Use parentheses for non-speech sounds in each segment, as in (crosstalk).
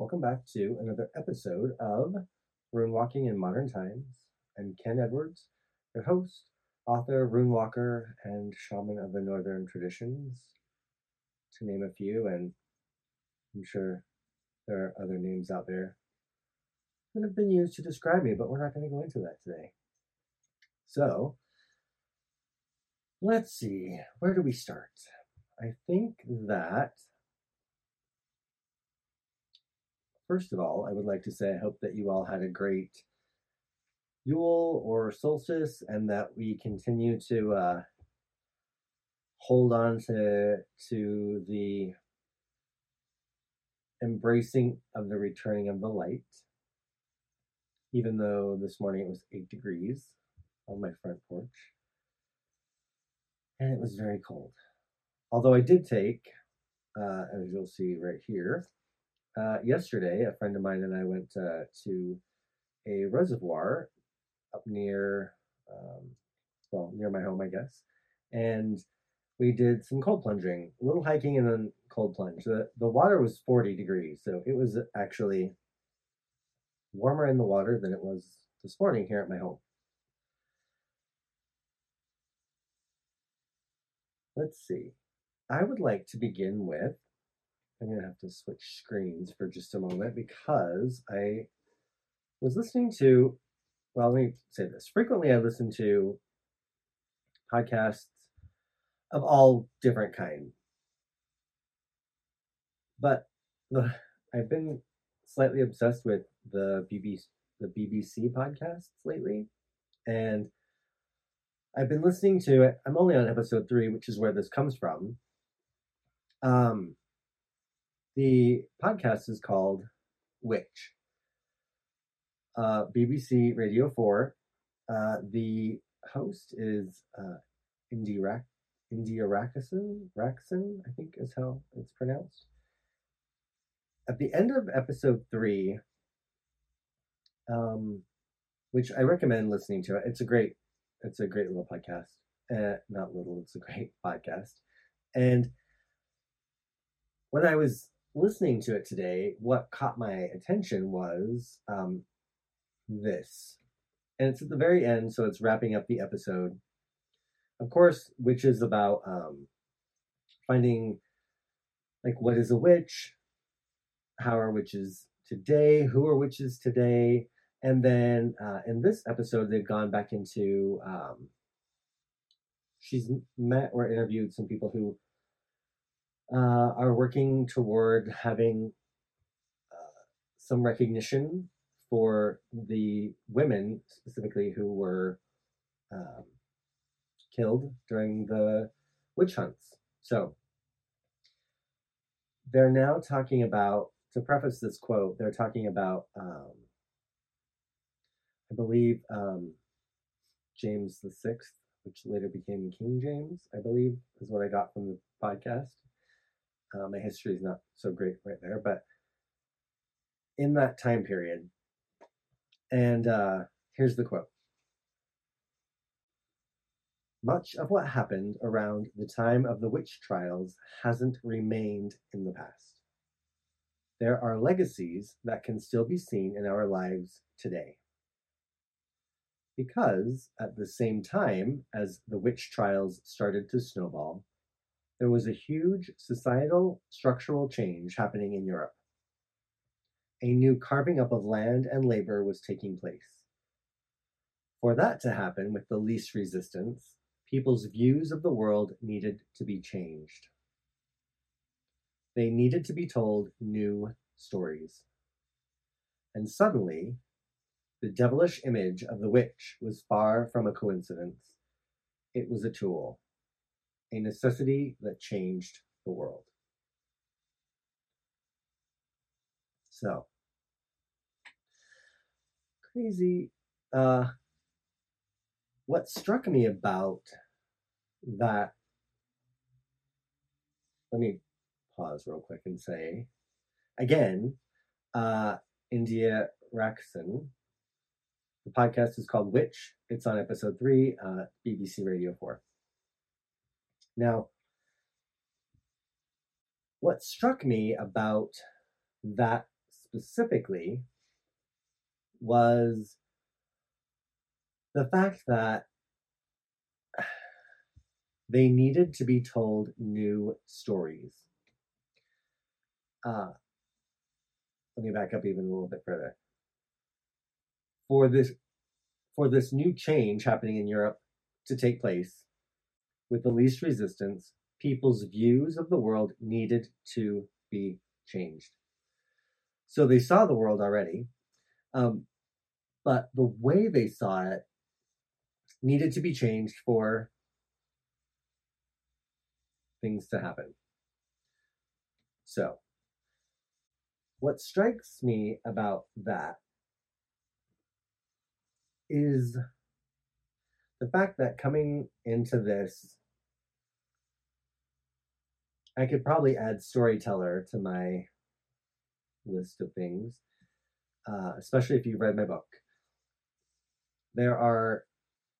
Welcome back to another episode of Rune Walking in Modern Times. I'm Kenn Edwards, your host, author, rune walker, and shaman of the Northern traditions, to name a few, and I'm sure there are other names out there that have been used to describe me, but we're not going to go into that today. So, let's see, where do we start? I think that First of all, I would like to say I hope that you all had a great Yule or solstice and that we continue to uh, hold on to, to the embracing of the returning of the light. Even though this morning it was 8 degrees on my front porch and it was very cold. Although I did take, uh, as you'll see right here, uh, yesterday, a friend of mine and I went uh, to a reservoir up near, um, well, near my home, I guess, and we did some cold plunging, a little hiking, and then cold plunge. The the water was 40 degrees, so it was actually warmer in the water than it was this morning here at my home. Let's see. I would like to begin with I'm going to have to switch screens for just a moment because I was listening to, well, let me say this. Frequently, I listen to podcasts of all different kind. But the, I've been slightly obsessed with the BBC, the BBC podcasts lately. And I've been listening to it. I'm only on episode three, which is where this comes from. Um, the podcast is called Witch. Uh, BBC Radio 4. Uh, the host is uh, India, Rak- India Rakison, Rakson, I think is how it's pronounced. At the end of episode three, um, which I recommend listening to. It's a great, it's a great little podcast. Uh, not little, it's a great (laughs) podcast. And when I was listening to it today, what caught my attention was um, this. And it's at the very end, so it's wrapping up the episode. Of course, which is about um, finding, like, what is a witch? How are witches today? Who are witches today? And then uh, in this episode, they've gone back into. Um, she's met or interviewed some people who uh, are working toward having uh, some recognition for the women specifically who were um, killed during the witch hunts. So they're now talking about, to preface this quote, they're talking about, um, I believe, um, James the Sixth, which later became King James, I believe, is what I got from the podcast. Uh, my history is not so great right there, but in that time period, and uh, here's the quote Much of what happened around the time of the witch trials hasn't remained in the past. There are legacies that can still be seen in our lives today. Because at the same time as the witch trials started to snowball, there was a huge societal structural change happening in Europe. A new carving up of land and labor was taking place. For that to happen with the least resistance, people's views of the world needed to be changed. They needed to be told new stories. And suddenly, the devilish image of the witch was far from a coincidence. It was a tool a necessity that changed the world. So, crazy. Uh, what struck me about that, let me pause real quick and say, again, uh, India Rakson. The podcast is called Witch. It's on episode three, uh, BBC Radio 4. Now, what struck me about that specifically was the fact that they needed to be told new stories. Uh, let me back up even a little bit further. For this, for this new change happening in Europe to take place, with the least resistance, people's views of the world needed to be changed. So they saw the world already, um, but the way they saw it needed to be changed for things to happen. So, what strikes me about that is the fact that coming into this, I could probably add storyteller to my list of things, uh, especially if you've read my book. There are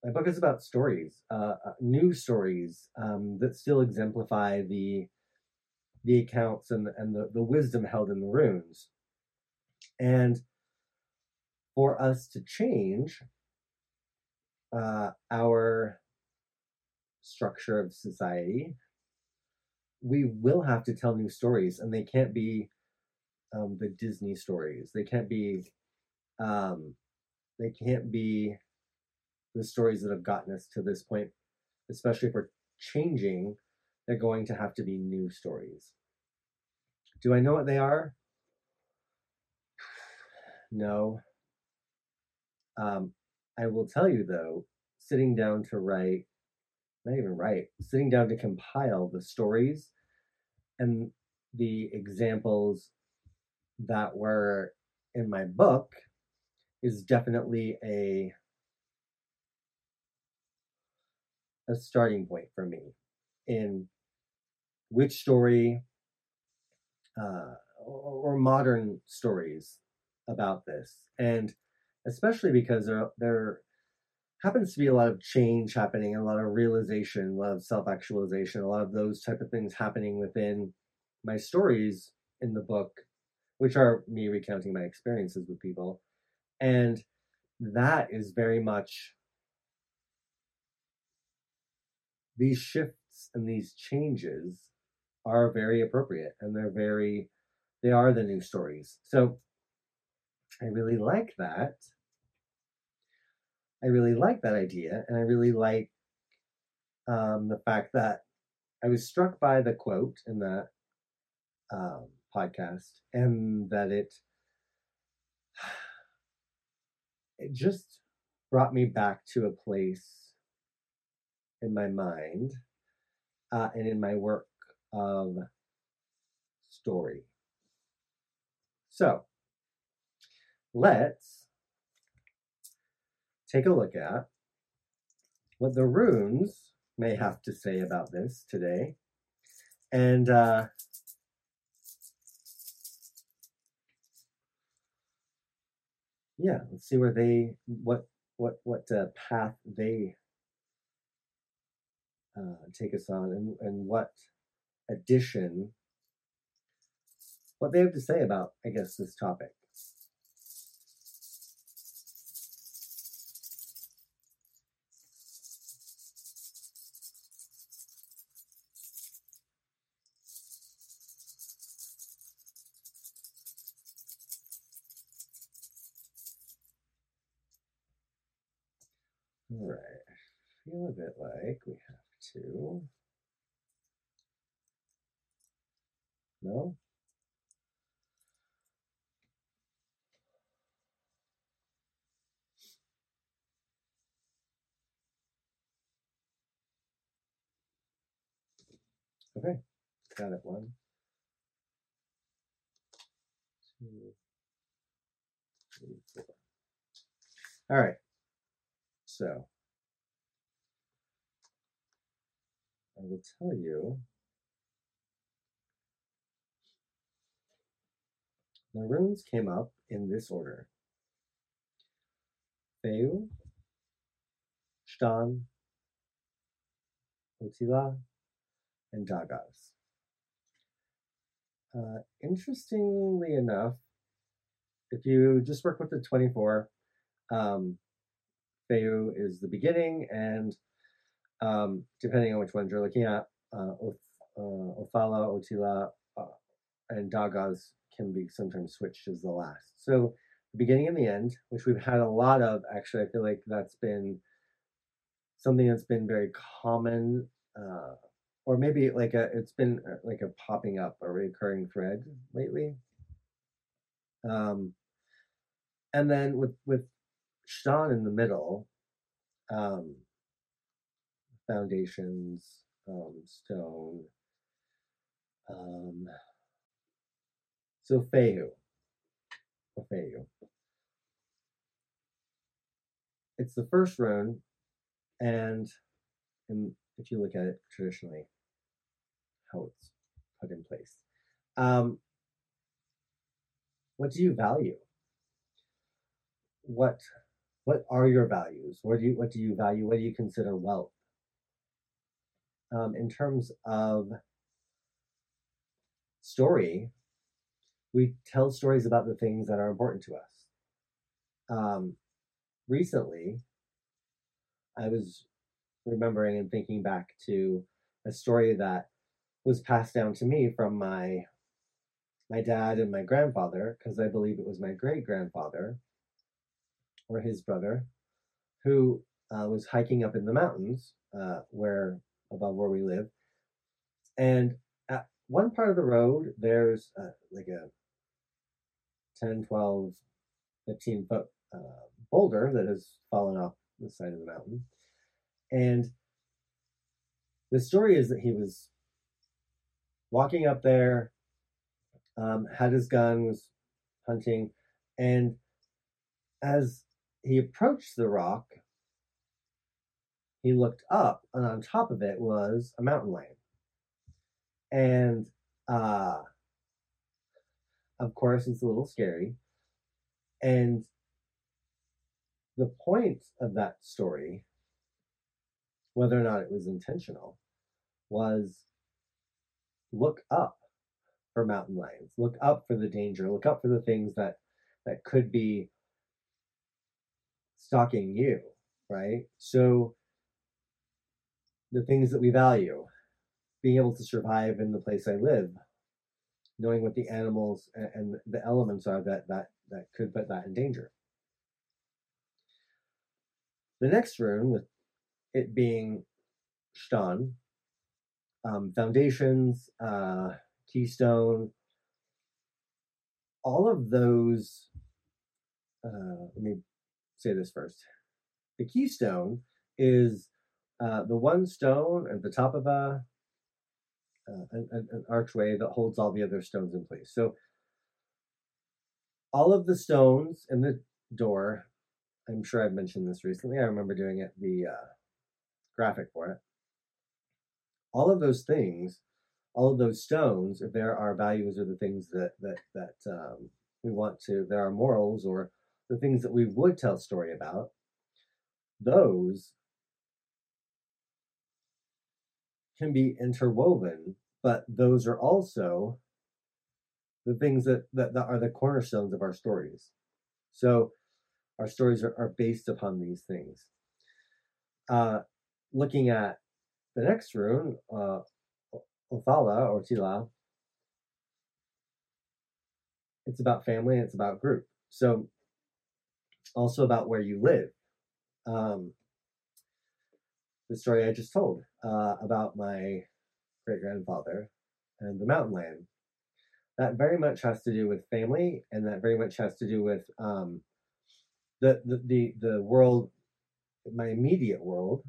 my book is about stories, uh, uh, new stories um, that still exemplify the the accounts and and the, the wisdom held in the runes. And for us to change uh, our structure of society, we will have to tell new stories, and they can't be um, the Disney stories. They can't be um, they can't be the stories that have gotten us to this point, especially if we're changing, they're going to have to be new stories. Do I know what they are? (sighs) No. Um, I will tell you though, sitting down to write, not even write, sitting down to compile the stories and the examples that were in my book is definitely a a starting point for me in which story uh, or, or, modern stories about this, and especially because there there happens to be a lot of change happening, a lot of realization, a lot of self actualization, a lot of those type of things happening within my stories in the book, which are me recounting my experiences with people, and that is very much these shifts and these changes are very appropriate and they're very they are the new stories. So i really like that i really like that idea and i really like um, the fact that i was struck by the quote in that um, podcast and that it (sighs) it just brought me back to a place in my mind uh, and in my work of story. So let's take a look at what the runes may have to say about this today. And uh, yeah, let's see where they what what what uh, path they uh, take us on and, and what addition, what they have to say about, I guess, this topic. Feel a bit like we have to. No? Okay, got it. One, two, three, four. All right, so I will tell you the runes came up in this order. Fehu, Stan, Otila, and Dagaz. Uh, interestingly enough, if you just work with the 24, um, Fehu is the beginning, and um, depending on which ones you're looking at, uh, uh, Othala, Otila, uh, and Dagaz can be sometimes switched as the last. So the beginning and the end, which we've had a lot of, actually, I feel like that's been something that's been very common, uh, or maybe like a, it's been uh, like a popping up, a recurring thread lately. Um, and then with with Stan in the middle, um, foundations, um, stone. Um, so Fehu, or Fehu. It's the first rune, and, if you look at it traditionally, how it's put in place. Um, what do you value? What what are your values? What do you what do you value? What do you consider wealth? Um, in terms of story, we tell stories about the things that are important to us. Um, recently, I was remembering and thinking back to a story that was passed down to me from my my dad and my grandfather, because I believe it was my great grandfather or his brother, who uh, was hiking up in the mountains uh, where above where we live. And at one part of the road, there's uh, like a 10, 12, 15 foot uh, boulder that has fallen off the side of the mountain. And the story is that he was walking up there um, had his gun, was hunting, and as he approached the rock, he looked up, and on top of it was a mountain lion. And uh, of course, it's a little scary. And the point of that story, whether or not it was intentional, was look up for mountain lions. Look up for the danger. Look up for the things that that could be stalking you, right? So the things that we value, being able to survive in the place I live, knowing what the animals and, the elements are that that that could put that in danger. The next rune, with it being Shtan, um, foundations, uh, Keystone, all of those. Uh, let me say this first. The keystone is uh, the one stone at the top of a uh, an, an, archway that holds all the other stones in place. So all of the stones in the door, I'm sure I've mentioned this recently. I remember doing it the uh, graphic for it. All of those things all of those stones, if there are values or the things that that that um, we want to, there are morals or the things that we would tell story about, those can be interwoven, but those are also the things that, that, that are the cornerstones of our stories. So our stories are, are based upon these things. Uh, looking at the next rune, uh, Othala or Tila, it's about family and it's about group. So also about where you live. Um, the story I just told uh, about my great grandfather and the mountain land. That very much has to do with family, and that very much has to do with um, the, the the the world, my immediate world,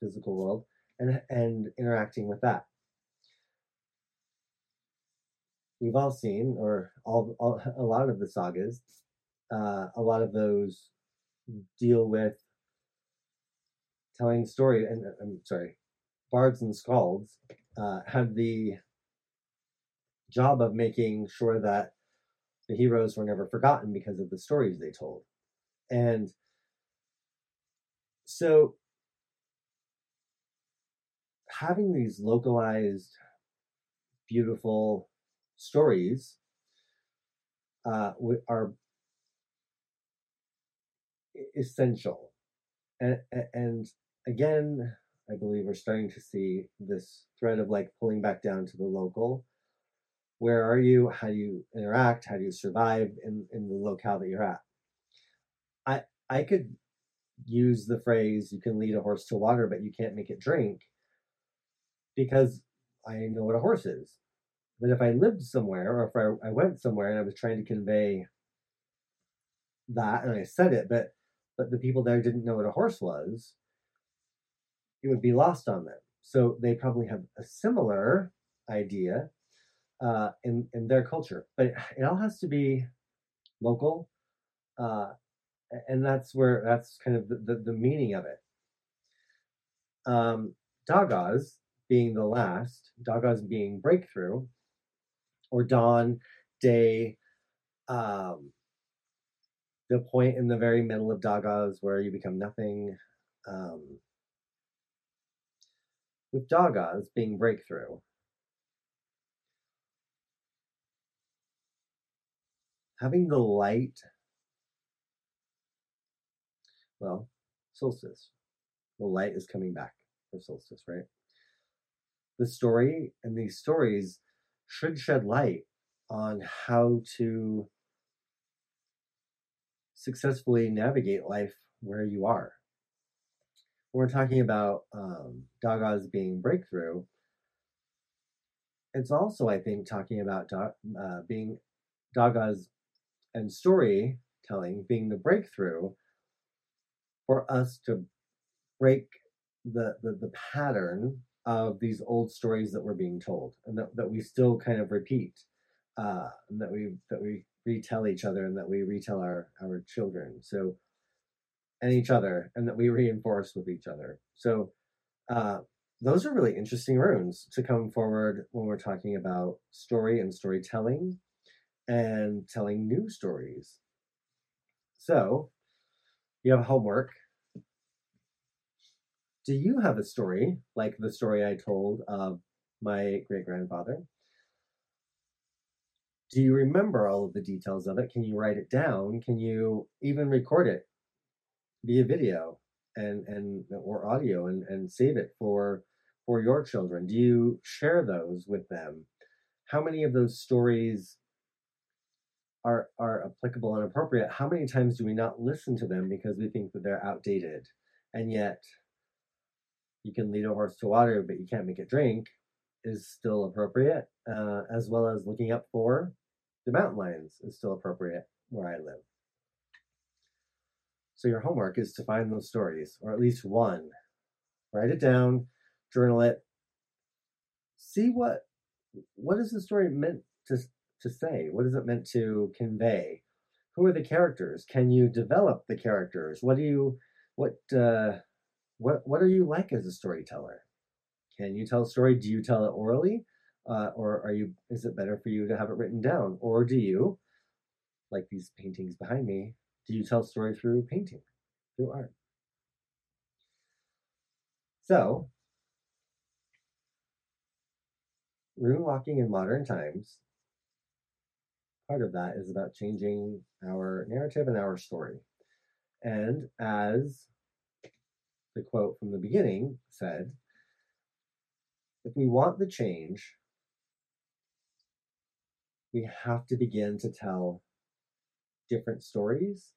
physical world, and and interacting with that we've all seen, or all, all (laughs) a lot of the sagas, uh, a lot of those deal with telling story. And uh, I'm sorry, bards and skalds uh, have the job of making sure that the heroes were never forgotten because of the stories they told, and so having these localized beautiful stories uh, are essential. And, and again, I believe we're starting to see this thread of like pulling back down to the local. Where are you? How do you interact? How do you survive in, in the locale that you're at? I I could use the phrase you can lead a horse to water, but you can't make it drink because I know what a horse is. But if I lived somewhere or if I, I went somewhere and I was trying to convey that and I said it, but but the people there didn't know what a horse was, it would be lost on them. So they probably have a similar idea uh, in in their culture, but it all has to be local, uh, and that's where that's kind of the, the, the meaning of it. Um, Dagaz being the last, Dagaz being breakthrough, or dawn, day, um, the point in the very middle of Dagaz where you become nothing. Um, with Dagaz being breakthrough, having the light, well, solstice, the light is coming back for solstice, right? The story and these stories should shed light on how to successfully navigate life where you are. When we're talking about um, Dagaz being breakthrough, it's also, I think, talking about uh, being Dagaz and storytelling being the breakthrough for us to break the, the, the pattern of these old stories that we're being told and that, that we still kind of repeat uh, and that we that we retell each other and that we retell our our children. So and each other and that we reinforce with each other. So uh, those are really interesting runes to come forward when we're talking about story and storytelling and telling new stories. So you have homework. Do you have a story like the story i told of my great grandfather do you remember all of the details of it? Can you write it down? Can you even record it via video and and or audio and and save it for for your children? Do you share those with them? How many of those stories are are applicable and appropriate? How many times do we not listen to them because we think that they're outdated? And yet you can lead a horse to water, but you can't make it drink is still appropriate, uh, as well as looking up for the mountain lions is still appropriate where I live. So your homework is to find those stories, or at least one. Write it down, journal it. See what what is the story meant to to say? What is it meant to convey? Who are the characters? Can you develop the characters? What do you what uh, what what are you like as a storyteller? Can you tell a story? Do you tell it orally? Uh, or are you is it better for you to have it written down? Or do you, like these paintings behind me, do you tell story through painting, through art? So, rune walking in modern times, part of that is about changing our narrative and our story. And as the quote from the beginning said, if we want the change, we have to begin to tell different stories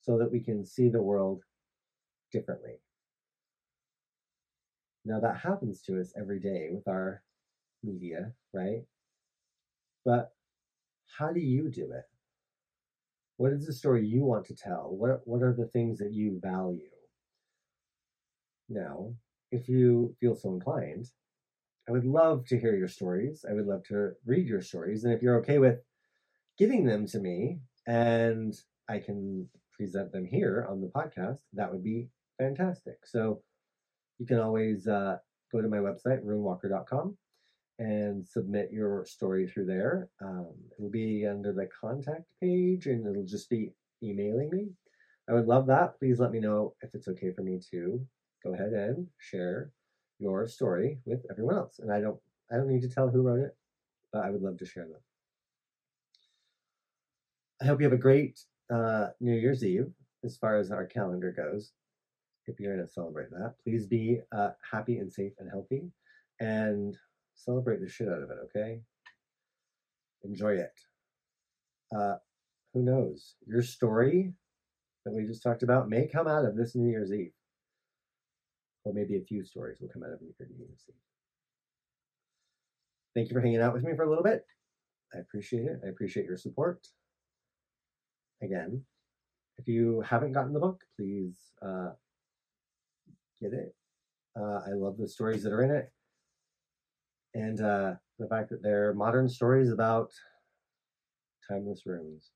so that we can see the world differently. Now, that happens to us every day with our media, right? But how do you do it? What is the story you want to tell? What, what are the things that you value? Now, if you feel so inclined, I would love to hear your stories. I would love to read your stories. And if you're okay with giving them to me and I can present them here on the podcast, that would be fantastic. So you can always uh, go to my website, runewalker.com, and submit your story through there. Um, it'll be under the contact page and it'll just be emailing me. I would love that. Please let me know if it's okay for me to go ahead and share your story with everyone else. And I don't I don't need to tell who wrote it, but I would love to share them. I hope you have a great uh, New Year's Eve as far as our calendar goes, if you're going to celebrate that, please be uh, happy and safe and healthy and celebrate the shit out of it, okay? Enjoy it. Uh, who knows? Your story that we just talked about may come out of this New Year's Eve. Or maybe a few stories will come out of New Year's Eve. Thank you for hanging out with me for a little bit. I appreciate it. I appreciate your support. Again, if you haven't gotten the book, please uh, get it. Uh, I love the stories that are in it. And uh, the fact that they're modern stories about timeless runes.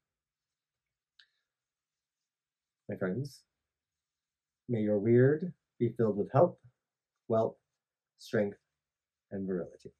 My friends, may your wyrd be filled with health, wealth, strength, and virility.